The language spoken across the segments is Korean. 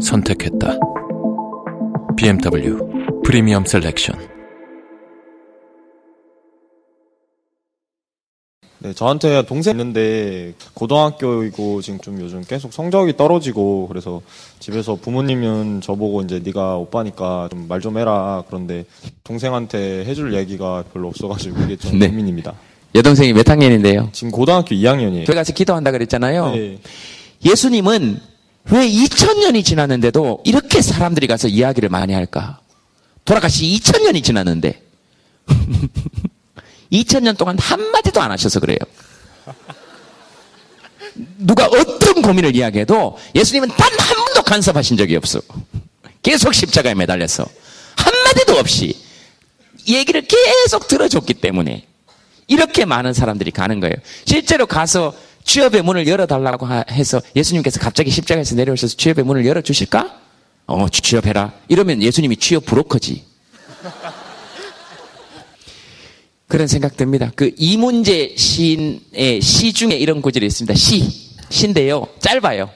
선택했다. BMW 프리미엄 셀렉션. 네, 저한테 동생 있는데 고등학교이고 지금 좀 요즘 계속 성적이 떨어지고 그래서 집에서 부모님은 저보고 이제 네가 오빠니까 좀 말 좀 해라 그런데 동생한테 해줄 얘기가 별로 없어가지고 이게 좀 네. 고민입니다. 여동생이 몇 학년인데요? 지금 고등학교 2학년이에요. 교회 가서 기도한다 그랬잖아요. 네. 예수님은 왜 2000년이 지났는데도 이렇게 사람들이 가서 이야기를 많이 할까? 돌아가시 2000년이 지났는데 2000년 동안 한마디도 안 하셔서 그래요. 누가 어떤 고민을 이야기해도 예수님은 단 한 번도 간섭하신 적이 없어. 계속 십자가에 매달려서 한마디도 없이 얘기를 계속 들어줬기 때문에 이렇게 많은 사람들이 가는 거예요. 실제로 가서 취업의 문을 열어달라고 하- 해서 예수님께서 갑자기 십자가에서 내려오셔서 취업의 문을 열어주실까? 어, 취업해라. 이러면 예수님이 취업 브로커지. 그런 생각 듭니다. 그 이문재 시인의 시 중에 이런 구절이 있습니다. 시. 시인데요. 짧아요.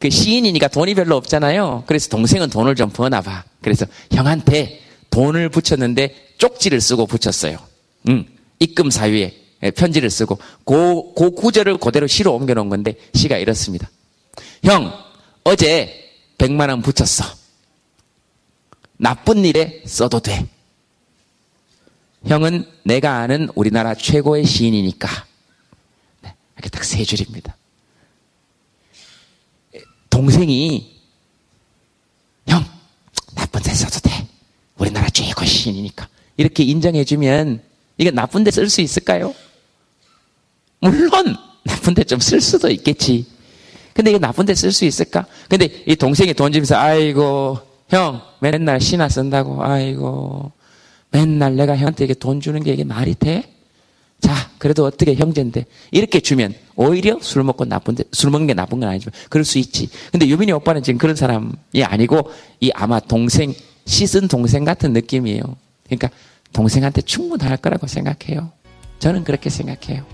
그 시인이니까 돈이 별로 없잖아요. 그래서 동생은 돈을 좀 버나 봐. 그래서 형한테 돈을 붙였는데 쪽지를 쓰고 붙였어요. 음, 입금 사유에 편지를 쓰고 그, 그 구절을 그대로 시로 옮겨놓은 건데 시가 이렇습니다. 형, 어제 100만 원 붙였어. 나쁜 일에 써도 돼. 형은 내가 아는 우리나라 최고의 시인이니까. 네, 이렇게 딱 세 줄입니다. 동생이 형 나쁜 데 써도 돼. 우리나라 최고 시인이니까. 이렇게 인정해주면 이게 나쁜 데 쓸 수 있을까요? 물론 나쁜 데 좀 쓸 수도 있겠지. 근데 이게 나쁜 데 쓸 수 있을까? 근데 이 동생이 돈 주면서 아이고 형 맨날 시나 쓴다고 아이고 맨날 내가 형한테 이게 돈 주는 게 이게 말이 돼? 자, 그래도 어떻게 형제인데 이렇게 주면 오히려 술 먹고 나쁜데 술 먹는 게 나쁜 건 아니지만 그럴 수 있지. 근데 유빈이 오빠는 지금 그런 사람이 아니고 이 아마 동생 시즌 동생 같은 느낌이에요. 그러니까 동생한테 충분할 거라고 생각해요. 저는 그렇게 생각해요.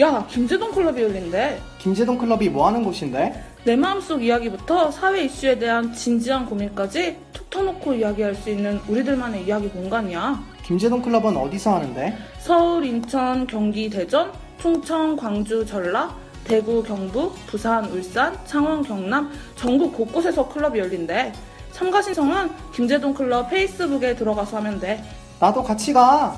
야, 김재동 클럽이 열린대. 김재동 클럽이 뭐 하는 곳인데? 내 마음속 이야기부터 사회 이슈에 대한 진지한 고민까지 툭 터놓고 이야기할 수 있는 우리들만의 이야기 공간이야. 김재동 클럽은 어디서 하는데? 서울, 인천, 경기, 대전, 충청, 광주, 전라, 대구, 경북, 부산, 울산, 창원, 경남, 전국 곳곳에서 클럽이 열린대. 참가 신청은 김재동 클럽 페이스북에 들어가서 하면 돼. 나도 같이 가.